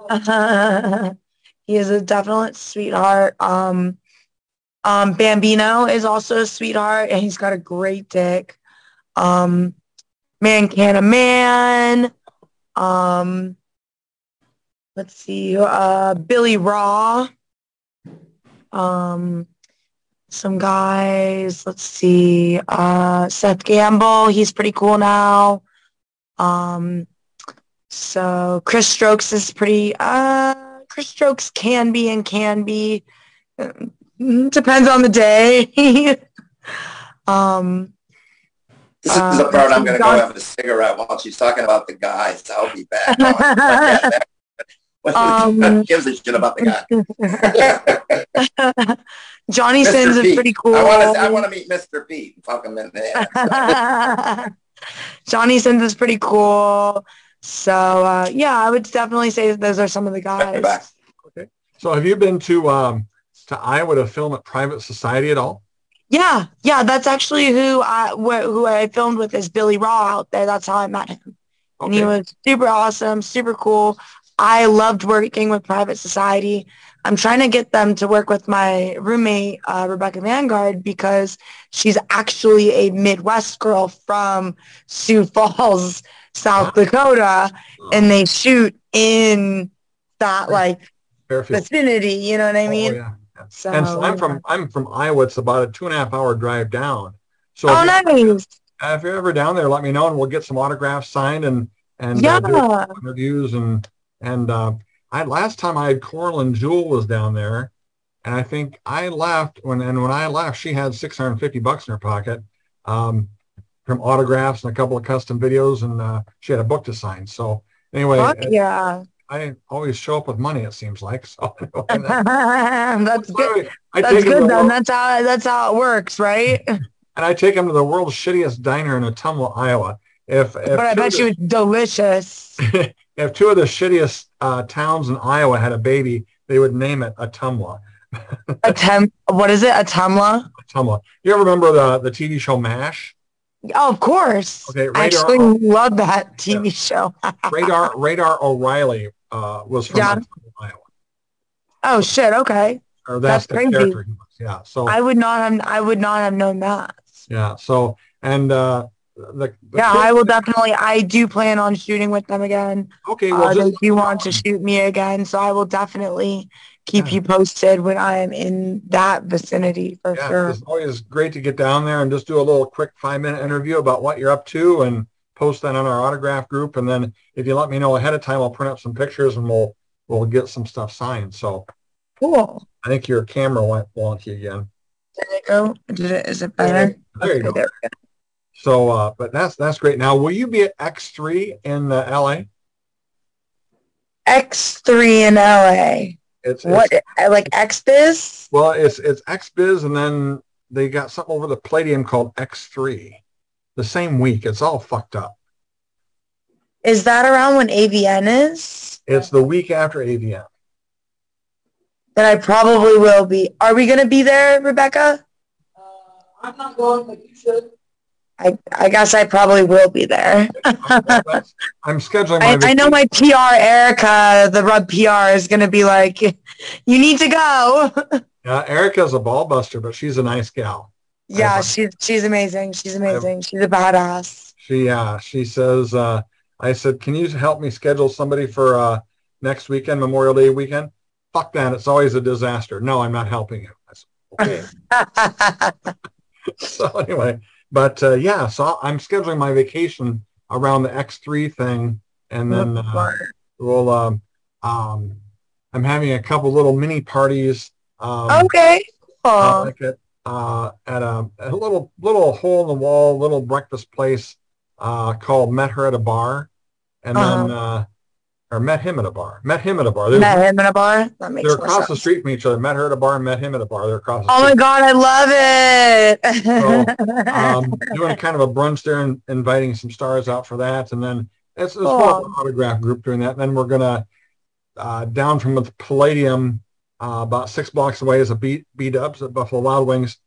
he is a definite sweetheart. Um, um, Bambino is also a sweetheart, and he's got a great dick. Um, man can a man. Um, let's see, uh, Billy Raw. Um, some guys. Let's see, uh, Seth Gamble. He's pretty cool now. Um, so Chris Strokes is pretty. Uh, Chris Strokes can be and can be. Mm, Depends on the day. um, This is Uh, the part I'm going to go have a cigarette while she's talking about the guys. I'll be back. on. What Um, gives a shit about the guy? Johnny Mr. Sins is pretty cool. I want to. I want to meet Mr. Pete. Fuck him in the ass. Johnny Sins is pretty cool. So uh, yeah, I would definitely say that those are some of the guys. Back. So, have you been to um, to Iowa to film at Private Society at all? Yeah, yeah, that's actually who I wh- who I filmed with is Billy Raw out there. That's how I met him, and he was super awesome, super cool. I loved working with Private Society. I'm trying to get them to work with my roommate uh, Rebecca Vanguard because she's actually a Midwest girl from Sioux Falls, South Dakota, and they shoot in that like Fairfield. vicinity. You know what I mean? Oh, yeah. So, and so I'm from I'm from Iowa. It's about a two and a half hour drive down. So Oh, if, nice. if you're ever down there, let me know, and we'll get some autographs signed and and Yeah. uh, interviews and and uh, I last time I had Coral and Jewel was down there, and I think I left when and when I left, she had 650 bucks in her pocket um, from autographs and a couple of custom videos, and uh, she had a book to sign. So anyway, Fuck yeah. I always show up with money. It seems like so. that's good. I That's take them to good the then. That's how that's how it works, right? and I take him to the world's shittiest diner in Ottumwa, Iowa. If if But I bet of you it's delicious. if two of the shittiest uh, towns in Iowa had a baby, they would name it Ottumwa. A tem what is it? A temla? Ottumwa. You ever remember the the TV show MASH? Oh, of course. Okay, I Radar actually love that TV show. Radar Radar O'Reilly uh, was from Yeah. Iowa. oh shit, okay. Or that's, That's the crazy. character he was. Yeah. So I would not have I would not have known that. yeah. So and uh, the, the Yeah, I will definitely I do plan on shooting with them again. Okay. Well, Uh, they do want to shoot me again, so I will definitely keep Yeah. you posted when I am in that vicinity for yeah, sure. it's always great to get down there and just do a little quick five minute interview about what you're up to and post that on our autograph group. And then if you let me know ahead of time, I'll print up some pictures and we'll we'll get some stuff signed. So Cool. I think your camera went wonky again. There you go. Did it, is it better? There you go. there we go. So, uh, but that's that's great. Now, will you be at X3 in uh, LA? X3 in LA. It's, What, it's uh, like XBiz? well, it's it's XBiz, and then they got something over the Palladium called X3. The same week. It's all fucked up. Is that around when AVN is? It's the week after AVN. Then I probably will be. Are we going to be there, Rebecca? I'm not going, but you should. I, I guess I probably will be there. I'm scheduling my I, I know my PR, Erica, the Rub PR, is going to be like, you need to go. Yeah, Erica's a ball buster, but she's a nice gal. yeah, she's, she's amazing. She's amazing. She's a badass. She uh she says uh I said, Can you help me schedule somebody for uh next weekend, Memorial Day weekend? Fuck that, it's always a disaster. No, I'm not helping you. Said, okay. so anyway, but uh, yeah, so I'm scheduling my vacation around the X3 thing and then uh, we'll um, um, I'm having a couple little mini parties. Um, okay. uh, like at, uh, at a, a little little hole in the wall little breakfast place uh, called Met Her at a Bar, and then uh, or met him at a bar. Met him at a bar. Met him in a bar. That makes they're across the street from each other. Met her at a bar. Met him at a bar. They're across the Oh my god, I love it. um, doing kind of a brunch there and inviting some stars out for that. And then it's, it's more of an autograph group doing that. And then we're going to, uh, down from the Palladium, uh, about six blocks away is a beat, beat ups at Buffalo Wild Wings.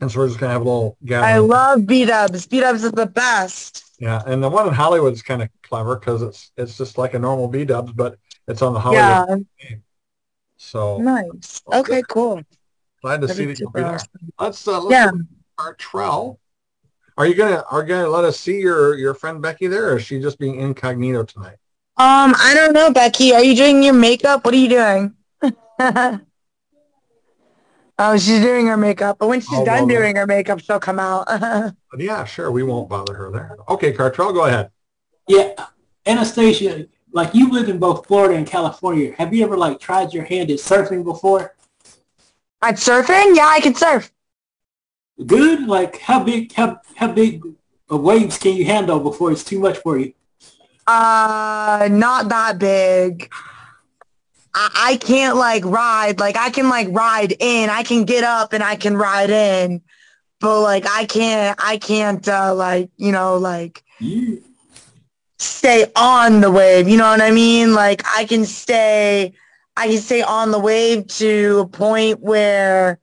And so we're just going to have a little gathering. I love B-dubs. B-dubs is the best. Yeah. And the one in Hollywood is kind of clever because it's, it's just like a normal B dubs, but it's on the Hollywood. Yeah, So nice. Okay, cool. glad to That'd see that you'll be there. Let's, uh, let's Yeah. our Trell. Are you gonna are you gonna let us see your your friend Becky there, or is she just being incognito tonight? Um, I don't know, Becky. Are you doing your makeup? What are you doing? oh, she's doing her makeup. But when she's Oh, done well, doing her makeup, she'll come out. Yeah, sure, we won't bother her there. Okay, Cartrell, go ahead. Yeah, Anastasia, like you live in both Florida and California. Have you ever like tried your hand at surfing before? At surfing? Yeah, I can surf. Good. Like how big? How how big of waves can you handle before it's too much for you? Uh, not that big. I, I can't like ride. Like I can like ride in. I can get up and I can ride in. But like I can't. I can't. Uh, like you know, like You stay on the wave. You know what I mean? Like I can stay. I can stay on the wave to a point where.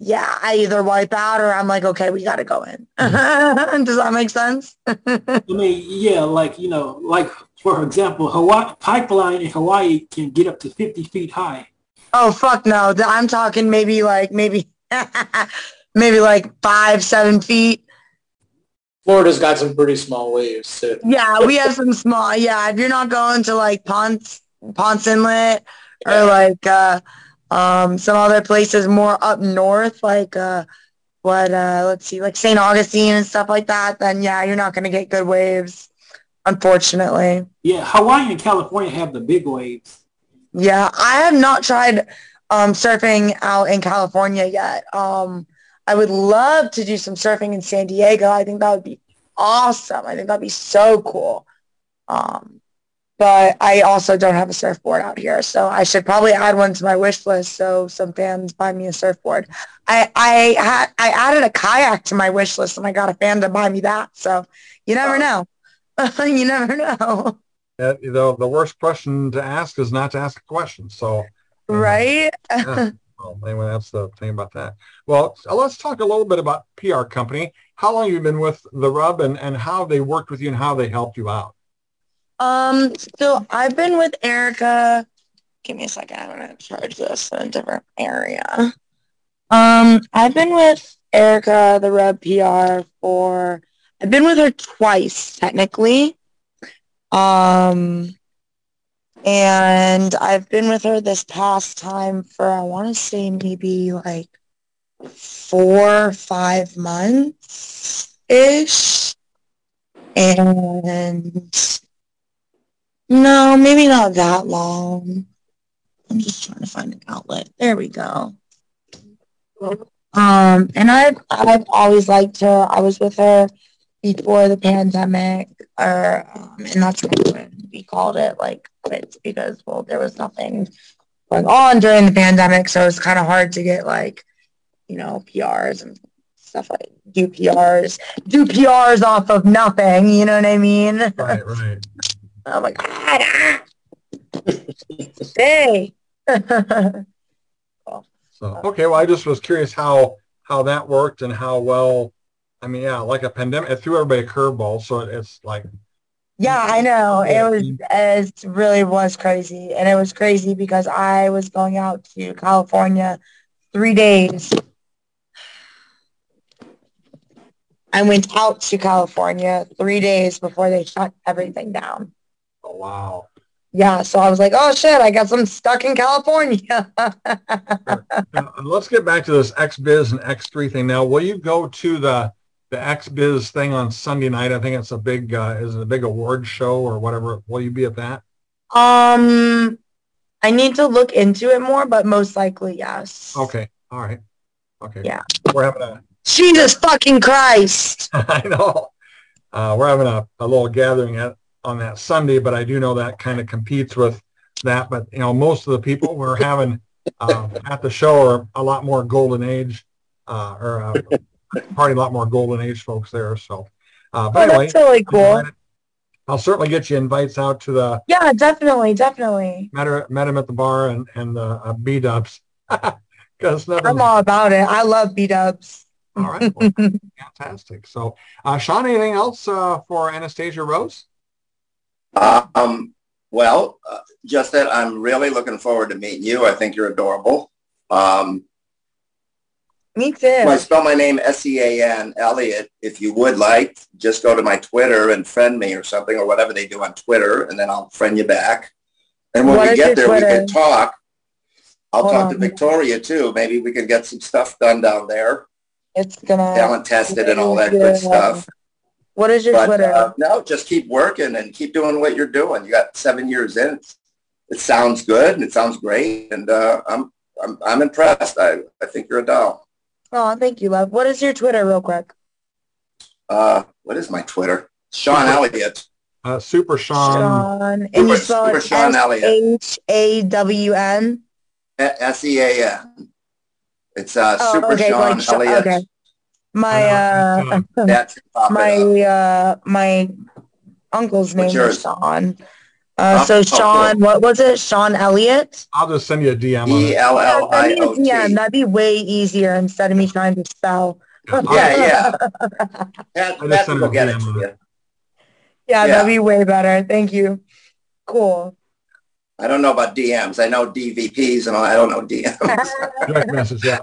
Yeah, I either wipe out or I'm like, okay, we got to go in. Does that make sense? I mean, yeah, like, you know, like, for example, Hawaii pipeline in Hawaii can get up to 50 feet high. Oh fuck no! I'm talking maybe like maybe maybe like five seven feet. Florida's got some pretty small waves too. Yeah, we have some small. Yeah, if you're not going to like Ponce Ponce Inlet or Yeah. like uh, um some other places more up north, like uh what uh let's see, like St. Augustine and stuff like that, then yeah, you're not gonna get good waves, unfortunately. Yeah, Hawaii and California have the big waves. Yeah, I have not tried um, surfing out in California yet. Um, I would love to do some surfing in San Diego. I think that would be awesome. I think that'd be so cool. Um, but I also don't have a surfboard out here, so I should probably add one to my wish list so some fans buy me a surfboard. I I had I added a kayak to my wish list and I got a fan to buy me that. So you never know. you never know. Uh, the the worst question to ask is not to ask a question. So Right? yeah. Well, anyway, that's the thing about that. Well, let's talk a little bit about PR company. How long have you been with the Rub, and and how they worked with you, and how they helped you out? Um, so I've been with Erica. Give me a second. I'm gonna charge this in a different area. Um, I've been with Erica, the Rub PR, for I've been with her twice technically. Um, and I've been with her this past time for I want to say maybe like four, or five months ish. And no, maybe not that long. I'm just trying to find an outlet. There we go. Um, and I've I've always liked her. I was with her before the pandemic, or um, and that's when we called it like quits because well, there was nothing going on during the pandemic, so it's kind of hard to get like you know PRs and stuff like do PRs, do PRs off of nothing. You know what I mean? Right, right. Oh my god. ah. hey. So okay, well, I just was curious how how that worked and how well. I mean, yeah, like a pandemic, it threw everybody a curveball. So it's like, yeah, I know. It was it really was crazy. And it was crazy because I was going out to California three days. I went out to California three days before they shut everything down. oh wow. Yeah, so I was like, oh shit, I guess I'm stuck in California. Now, let's get back to this X Biz and X3 thing. Now, will you go to the the XBiz thing on Sunday night. I think it's a big uh, is it a big award show or whatever. Will you be at that? Um, I need to look into it more, but most likely yes. Okay. All right. Okay. Yeah. We're having a Jesus fucking Christ. I know. Uh, we're having a, a little gathering at, on that Sunday, but I do know that kind of competes with that. But, you know, most of the people we're having um, at the show are a lot more golden age, uh, or uh, probably a lot more golden age folks there. So, uh, but Oh, anyway, that's really cool. I'll certainly get you invites out to the Yeah, definitely, definitely. met, her, met him at the bar and, and the uh, B-dubs. Because I'm all about it. I love B dubs. all right. Well, fantastic. So, uh, Sean, anything else uh, for Anastasia Rose? Um, well, uh, just that I'm really looking forward to meeting you. I think you're adorable. Um, Me too. I spell my name S-E-A-N, Elliot. If you would like, just go to my Twitter and friend me or something or whatever they do on Twitter, and then I'll friend you back. And when What we get there, we can talk. I'll Hold talk to. Victoria too. Maybe we can get some stuff done down there, It's gonna. talent tested and all that good stuff. What is your But Twitter? uh, no, just keep working and keep doing what you're doing. You got seven years in. It sounds good and it sounds great, and uh, I'm I'm I'm impressed. I I think you're a doll. Oh, thank you, love. What is your Twitter, real quick? Uh, what is my Twitter? Sean Elliott. Uh, Super Sean. Sean, and Super- you spell Super it Sean Elliott. S H A W N. S E A N. It's uh, Oh, Super okay, Sean like Elliott. okay. My uh, uh, That's pop it my uh, my uncle's name What's was yours? Sean. Uh, so Sean, cool. what was it? Sean Elliott. I'll just send you a DM on E it. L Yeah, send me a O DM. That'd be way easier instead of me trying to spell. I'll- Yeah, yeah. Pat, I just Pat will a get it DM to you. Yeah, Yeah. that'd be way better. Thank you. Cool. I don't know about DMs. I know DVPs and all. I don't know DMs. Direct message, yeah.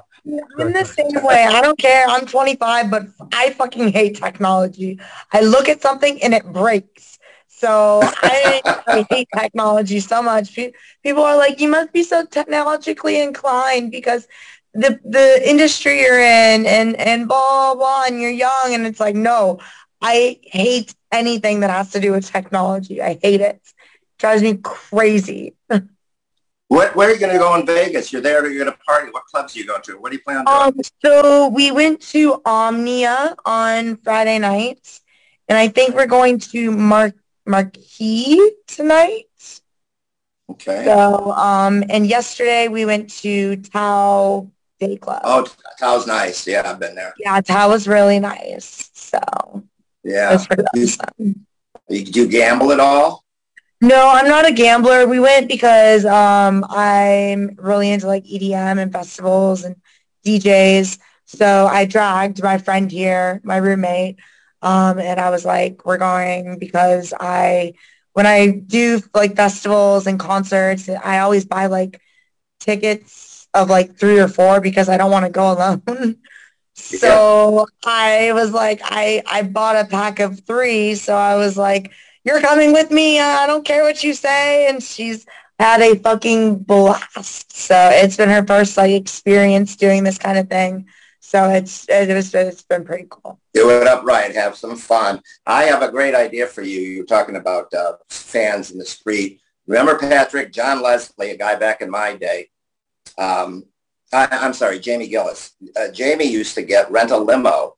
I'm the same way. I don't care. I'm 25, but I fucking hate technology. I look at something and it breaks. So I, I hate technology so much. People are like, you must be so technologically inclined because the the industry you're in and and blah blah and you're young and it's like no, I hate anything that has to do with technology. I hate it. it drives me crazy. Where, where are you going to go in Vegas? You're there. You're going to party. What clubs are you going to? What do you plan on doing? Um, so we went to Omnia on Friday night, and I think we're going to Mar- Marquee tonight. okay. So, um, and yesterday we went to Tao Day Club. Oh, Tao's nice. Yeah, I've been there. Yeah, Tao was really nice. So Yeah. You-. You, do you gamble at all? No, I'm not a gambler. We went because um, I'm really into like EDM and festivals and DJs. So I dragged my friend here, my roommate, um, and I was like, we're going because I, when I do like festivals and concerts, I always buy like tickets of like three or four because I don't want to go alone. so I was like, I, I bought a pack of three. So I was like, you're coming with me. I don't care what you say. And she's had a fucking blast. So it's been her first like experience doing this kind of thing. So it's it was it's been pretty cool. Do it upright. Have some fun. I have a great idea for you. You're talking about uh, fans in the street. Remember Patrick, John Leslie, a guy back in my day. Um, I, I'm sorry, Jamie Gillis. Uh, Jamie used to get rent a limo,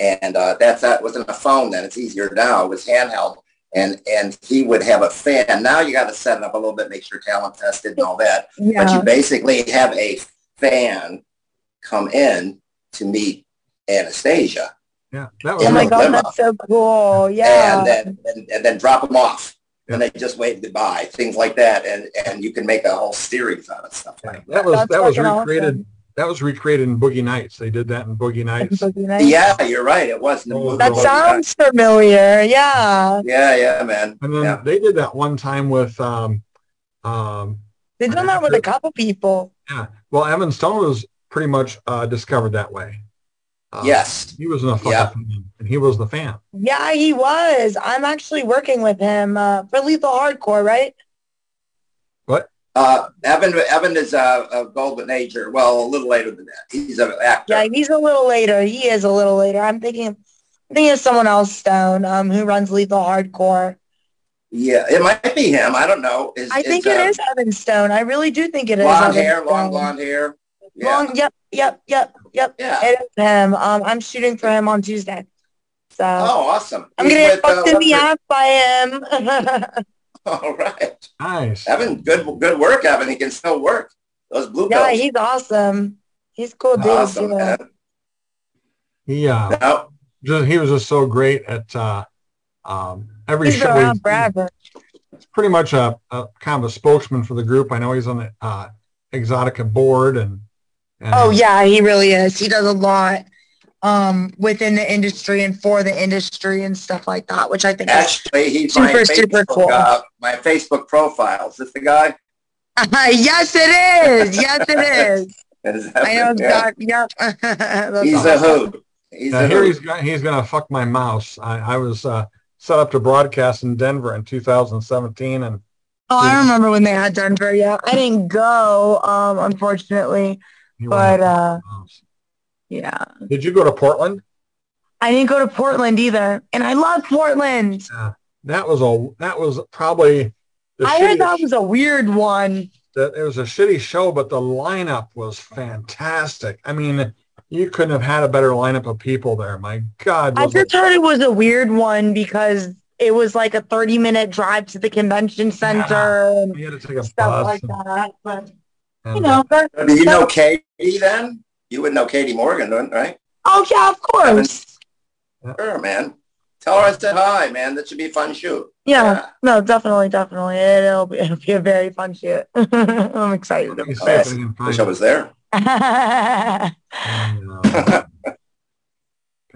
and uh, that's that wasn't a phone then. It's easier now. It was handheld, and and he would have a fan. Now you got to set it up a little bit, make sure talent tested and all that. Yeah. But you basically have a fan come in to meet Anastasia Yeah, that was Oh my Yeah. god, Limo. that's so cool. Yeah. and then and, and then drop them off. And they just wave goodbye, things like that, and and you can make a whole series out of stuff like that was That's that was recreated. awesome. That was recreated in Boogie Nights. They did that in Boogie Nights. Boogie. Nights. Yeah, you're right. It was Oh. That Boogie sounds familiar. Yeah. Yeah, yeah, man. And then Yeah. they did that one time with um um They've done that with a couple people. yeah. Well, Evan Stone was pretty much uh, discovered that way. Uh, Yes. he was in a fucking Yeah. fan, and he was the fan. Yeah, he was. I'm actually working with him uh, for Lethal Hardcore, right? What? Uh, Evan Evan is a, a golden ager. Well, a little later than that. He's an actor. Yeah, he's a little later. He is a little later. I'm thinking I think it's someone else, Stone, um, who runs Lethal Hardcore. Yeah, it might be him. I don't know. Is, I think it's, it uh, is Evan Stone. I really do think it is. blonde Evan hair, long Stone. blonde hair. Yeah. Long, yep, yep, yep, yep. Yeah. It is him. Um, I'm shooting for him on Tuesday. So Oh, awesome. I'm gonna get with, uh, fucked in the ass by him. All right. Nice. Evan, good good work, Evan. He can still work. Those blue yeah, pills. he's awesome. He's cool dude. awesome, too. man. He uh, No, just he was just so great at uh, um, every He's been show. around He's, forever. he's pretty much a, a kind of a spokesman for the group. I know he's on the uh, Exxxotica board and. And Oh yeah, he really is. He does a lot um within the industry and for the industry and stuff like that, which I think is actually, he's my Super, Facebook, super cool. uh, my Facebook profile. Is this the guy? yes it is. Yes it is. Is I know Yeah. exactly. Yep. That's He's a awesome. hoot. He's Uh, a here hoot. he's gonna, he's gonna fuck my mouse. I, I was uh, set up to broadcast in Denver in 2017, and Oh, I remember when they had Denver. Yeah, I didn't go, um, unfortunately. But, uh. Yeah, did you go to Portland? I didn't go to Portland either, and I love Portland. Yeah. That was a that was probably I heard that was a weird one. that it was a shitty show, but the lineup was fantastic. I mean, you couldn't have had a better lineup of people there. My God, I just heard it was a weird one because it was like a 30 minute drive to the convention center and you had to take a stuff bus. like and- that. But and, you know, that, Do you know Katie then? You would know Katie Morgan, right? oh yeah, of course. Sure, man. Tell her I said hi, man. That should be a fun shoot. Yeah, no, definitely, definitely. It'll be, it'll be a very fun shoot. I'm excited let me about see if it. I Wish I was there.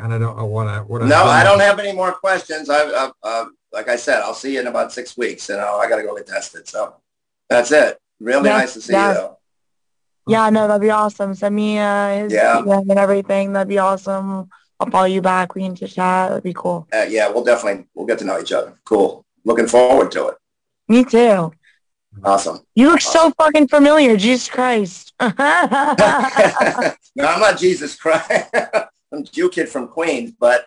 kind of don't know what I what No, I don't have any more questions. I, uh, uh, like I said, I'll see you in about six weeks, and uh, I got to go get tested. So that's it. Really nice to see you, though. yeah, no, that'd be awesome. Send me uh, his Yeah. DM and everything. That'd be awesome. I'll follow you back. We can just chat. That'd be cool. Uh, yeah, we'll definitely we'll get to know each other. Cool. Looking forward to it. Me too. Awesome. You look so fucking familiar. Jesus Christ. no, I'm not Jesus Christ. I'm a Jew kid from Queens, but,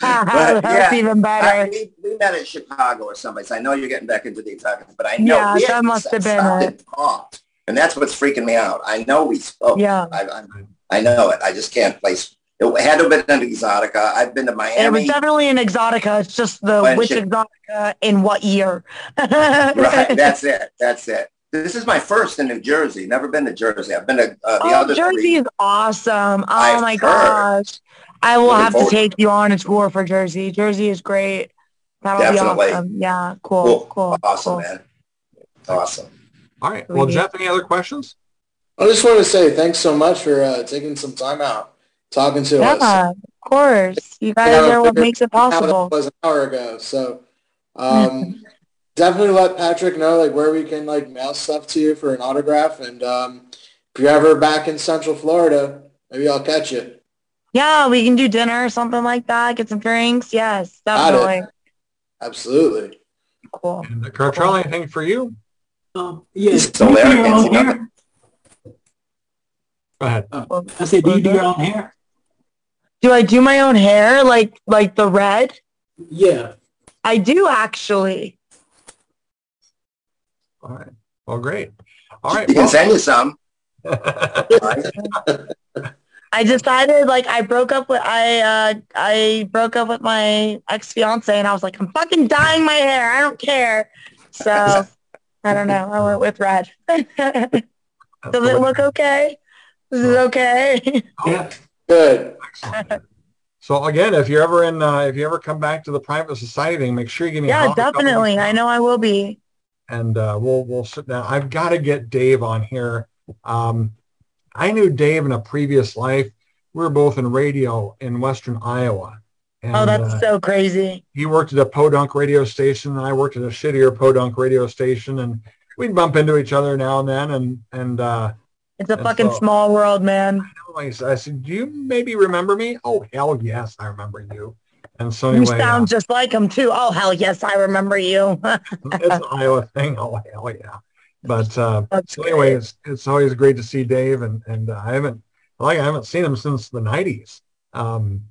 but That's yeah, even I, better. we, we met in Chicago or someplace. I know you're getting back into the exotic, but I know Yeah, we that must have been it. and talked, and that's what's freaking me out. I know we spoke. Yeah. I, I, I know it. I just can't place. It had to have been an Exxxotica. I've been to Miami. It was definitely an Exxxotica. It's just the When which Exxxotica in what year. right. That's it. That's it. This is my first in New Jersey. Never been to Jersey. I've been to uh, the oh, other Jersey three. is awesome. Oh I've my heard. gosh. I will Looking have to take you on a tour for Jersey. Jersey is great. That'll Definitely. be awesome. Yeah, cool, Cool. cool, Awesome, cool. man. Awesome. All right. Well, Jeff, any other questions? I just want to say thanks so much for uh, taking some time out talking to us. Yeah, of course. You guys Yeah, are what makes it How that possible. was an hour ago. So um, definitely let Patrick know like where we can like mail stuff to you for an autograph. And um, if you're ever back in Central Florida, maybe I'll catch you. Yeah, we can do dinner or something like that. Get some drinks. Yes, Got it. definitely. Absolutely. Cool. And uh, Cartrell, anything for you? Um, yeah, He's do you do your own hair? Go ahead. Uh, I said, do you do your own hair? Do I do my own hair like like the red? Yeah. I do actually. All right. Well, great. All right. You can send you some. Well, I decided like I broke up with I uh I broke up with my ex fiance and I was like I'm fucking dyeing my hair. I don't care. So I don't know. I went with red. Does it look okay? This is it okay? Yeah. Good. Excellent. So again, if you're ever in, uh, if you ever come back to the private society thing, make sure you give me. yeah, a definitely. weeks I know I will be. and uh, we'll we'll sit down. I've got to get Dave on here. Um, I knew Dave in a previous life. We were both in radio in Western Iowa. And, Oh, that's uh, so crazy. he worked at a podunk radio station, and I worked at a shittier podunk radio station, and we'd bump into each other now and then. And and uh, It's a fucking so- small world, man. I said, "Do you maybe remember me?" Oh hell yes, I remember you. And so You sound uh, just like him too. Oh hell yes, I remember you. it's an Iowa thing. Oh hell yeah. But uh, So anyway, it's, it's always great to see Dave, and and uh, I haven't like I haven't seen him since the '90s. Um,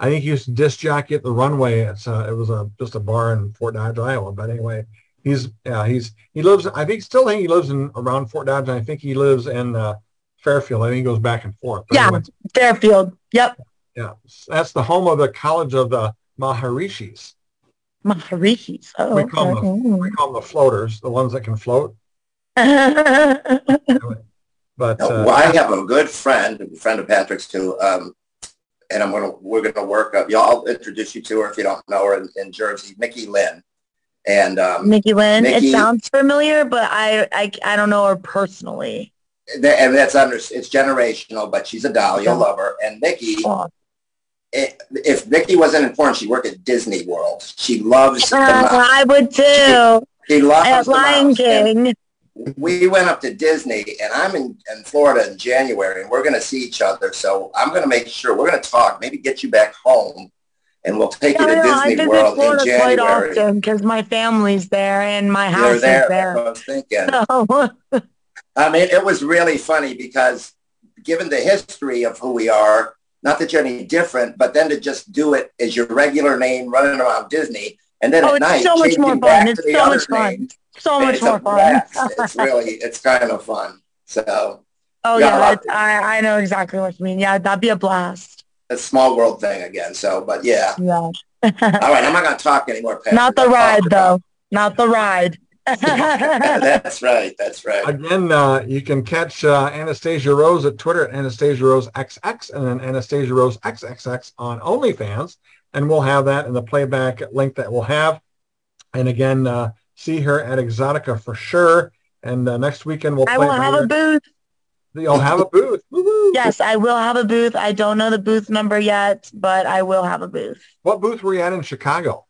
I think he used to disc jockey at the runway. It's uh, it was a just a bar in Fort Dodge, Iowa. But anyway, he's yeah he's he lives. I think still think he lives in around Fort Dodge. And I think he lives in uh, Fairfield. I think he goes back and forth. But Yeah, anyway, Fairfield. Yep. yeah, that's the home of the College of the Maharishis. Maharishis. Oh, We call okay. We call them the floaters, the ones that can float. But No, uh, well, I have a good friend, a friend of Patrick's too, um, and I'm gonna we're gonna work up. Y'all I'll introduce you to her if you don't know her in, in Jersey, Mickey Lynn, and um, Mickey Lynn. Mickey- It sounds familiar, but I, I I don't know her personally. and that's under it's generational, but she's a doll. You'll love her. And Mickey, Oh. If Mickey wasn't in porn, she'd work at Disney World. She loves Uh. I would too. She loves At Lion mouse. And King. we went up to Disney and I'm in, in Florida in January and we're going to see each other. So I'm going to make sure we're going to talk, maybe get you back home and we'll take Yeah, you to no, I Disney visit World in Florida quite January. often because my family's there and my house You're is there. there. I was thinking. So, I mean, it was really funny because given the history of who we are, not that you're any different, but then to just do it as your regular name running around Disney. And then oh, at it's night, so much more fun. It's so much fun. name. So much more fun. it's really, it's kind of fun. So oh Yeah, I- I know exactly what you mean. Yeah, that'd be a blast. a small world thing again. So, but yeah. Yeah. All right, I'm not to talk anymore. Patrick. Not the I'll ride about- though. Not the ride. that's right. That's right. Again, uh, you can catch uh, Anastasia Rose at Twitter at Anastasia Rose XX and then Anastasia Rose XXX on OnlyFans. And we'll have that in the playback link that we'll have. And again, uh, see her at Exxxotica for sure. And uh, next weekend we'll I play will have a booth. You'll have a booth. Woo-hoo. Yes, I will have a booth. I don't know the booth number yet, but I will have a booth. What booth were you at in Chicago?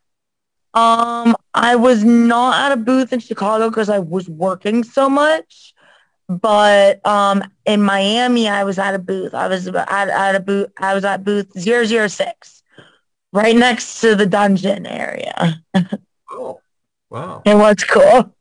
Um, I was not at a booth in Chicago because I was working so much. But um, in Miami, I was at a booth. I was at, at a booth. I was at booth 006, right next to the dungeon area. Oh, wow. It was cool.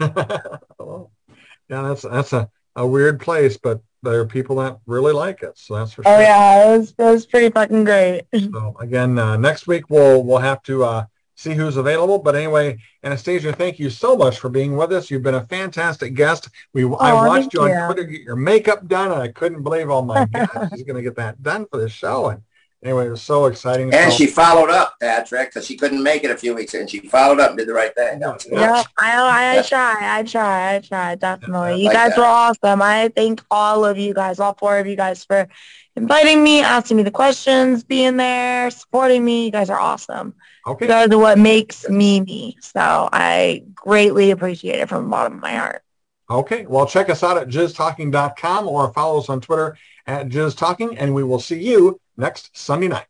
Oh. yeah, that's that's a, a weird place, but there are people that really like it. So that's for sure. Oh yeah, it was it was pretty fucking great. So again, uh, next week we'll we'll have to uh, see who's available. But anyway, Anastasia, thank you so much for being with us. You've been a fantastic guest. We I Oh, watched thank you on you. Twitter get your makeup done, and I couldn't believe, oh my gosh, she's going to get that done for the show. And anyway, it was so exciting. And So- she followed up, Patrick, because she couldn't make it a few weeks, and she followed up and did the right thing. That was. Yeah, I I Yeah. try, I try, I try, definitely. I You guys that. were awesome. I thank all of you guys, all four of you guys for inviting me, asking me the questions, being there, supporting me. You guys are awesome. You okay. guys are what makes me me. So I greatly appreciate it from the bottom of my heart. Okay. Well, check us out at jizztalking.com or follow us on Twitter at jizztalking, and we will see you next Sunday night.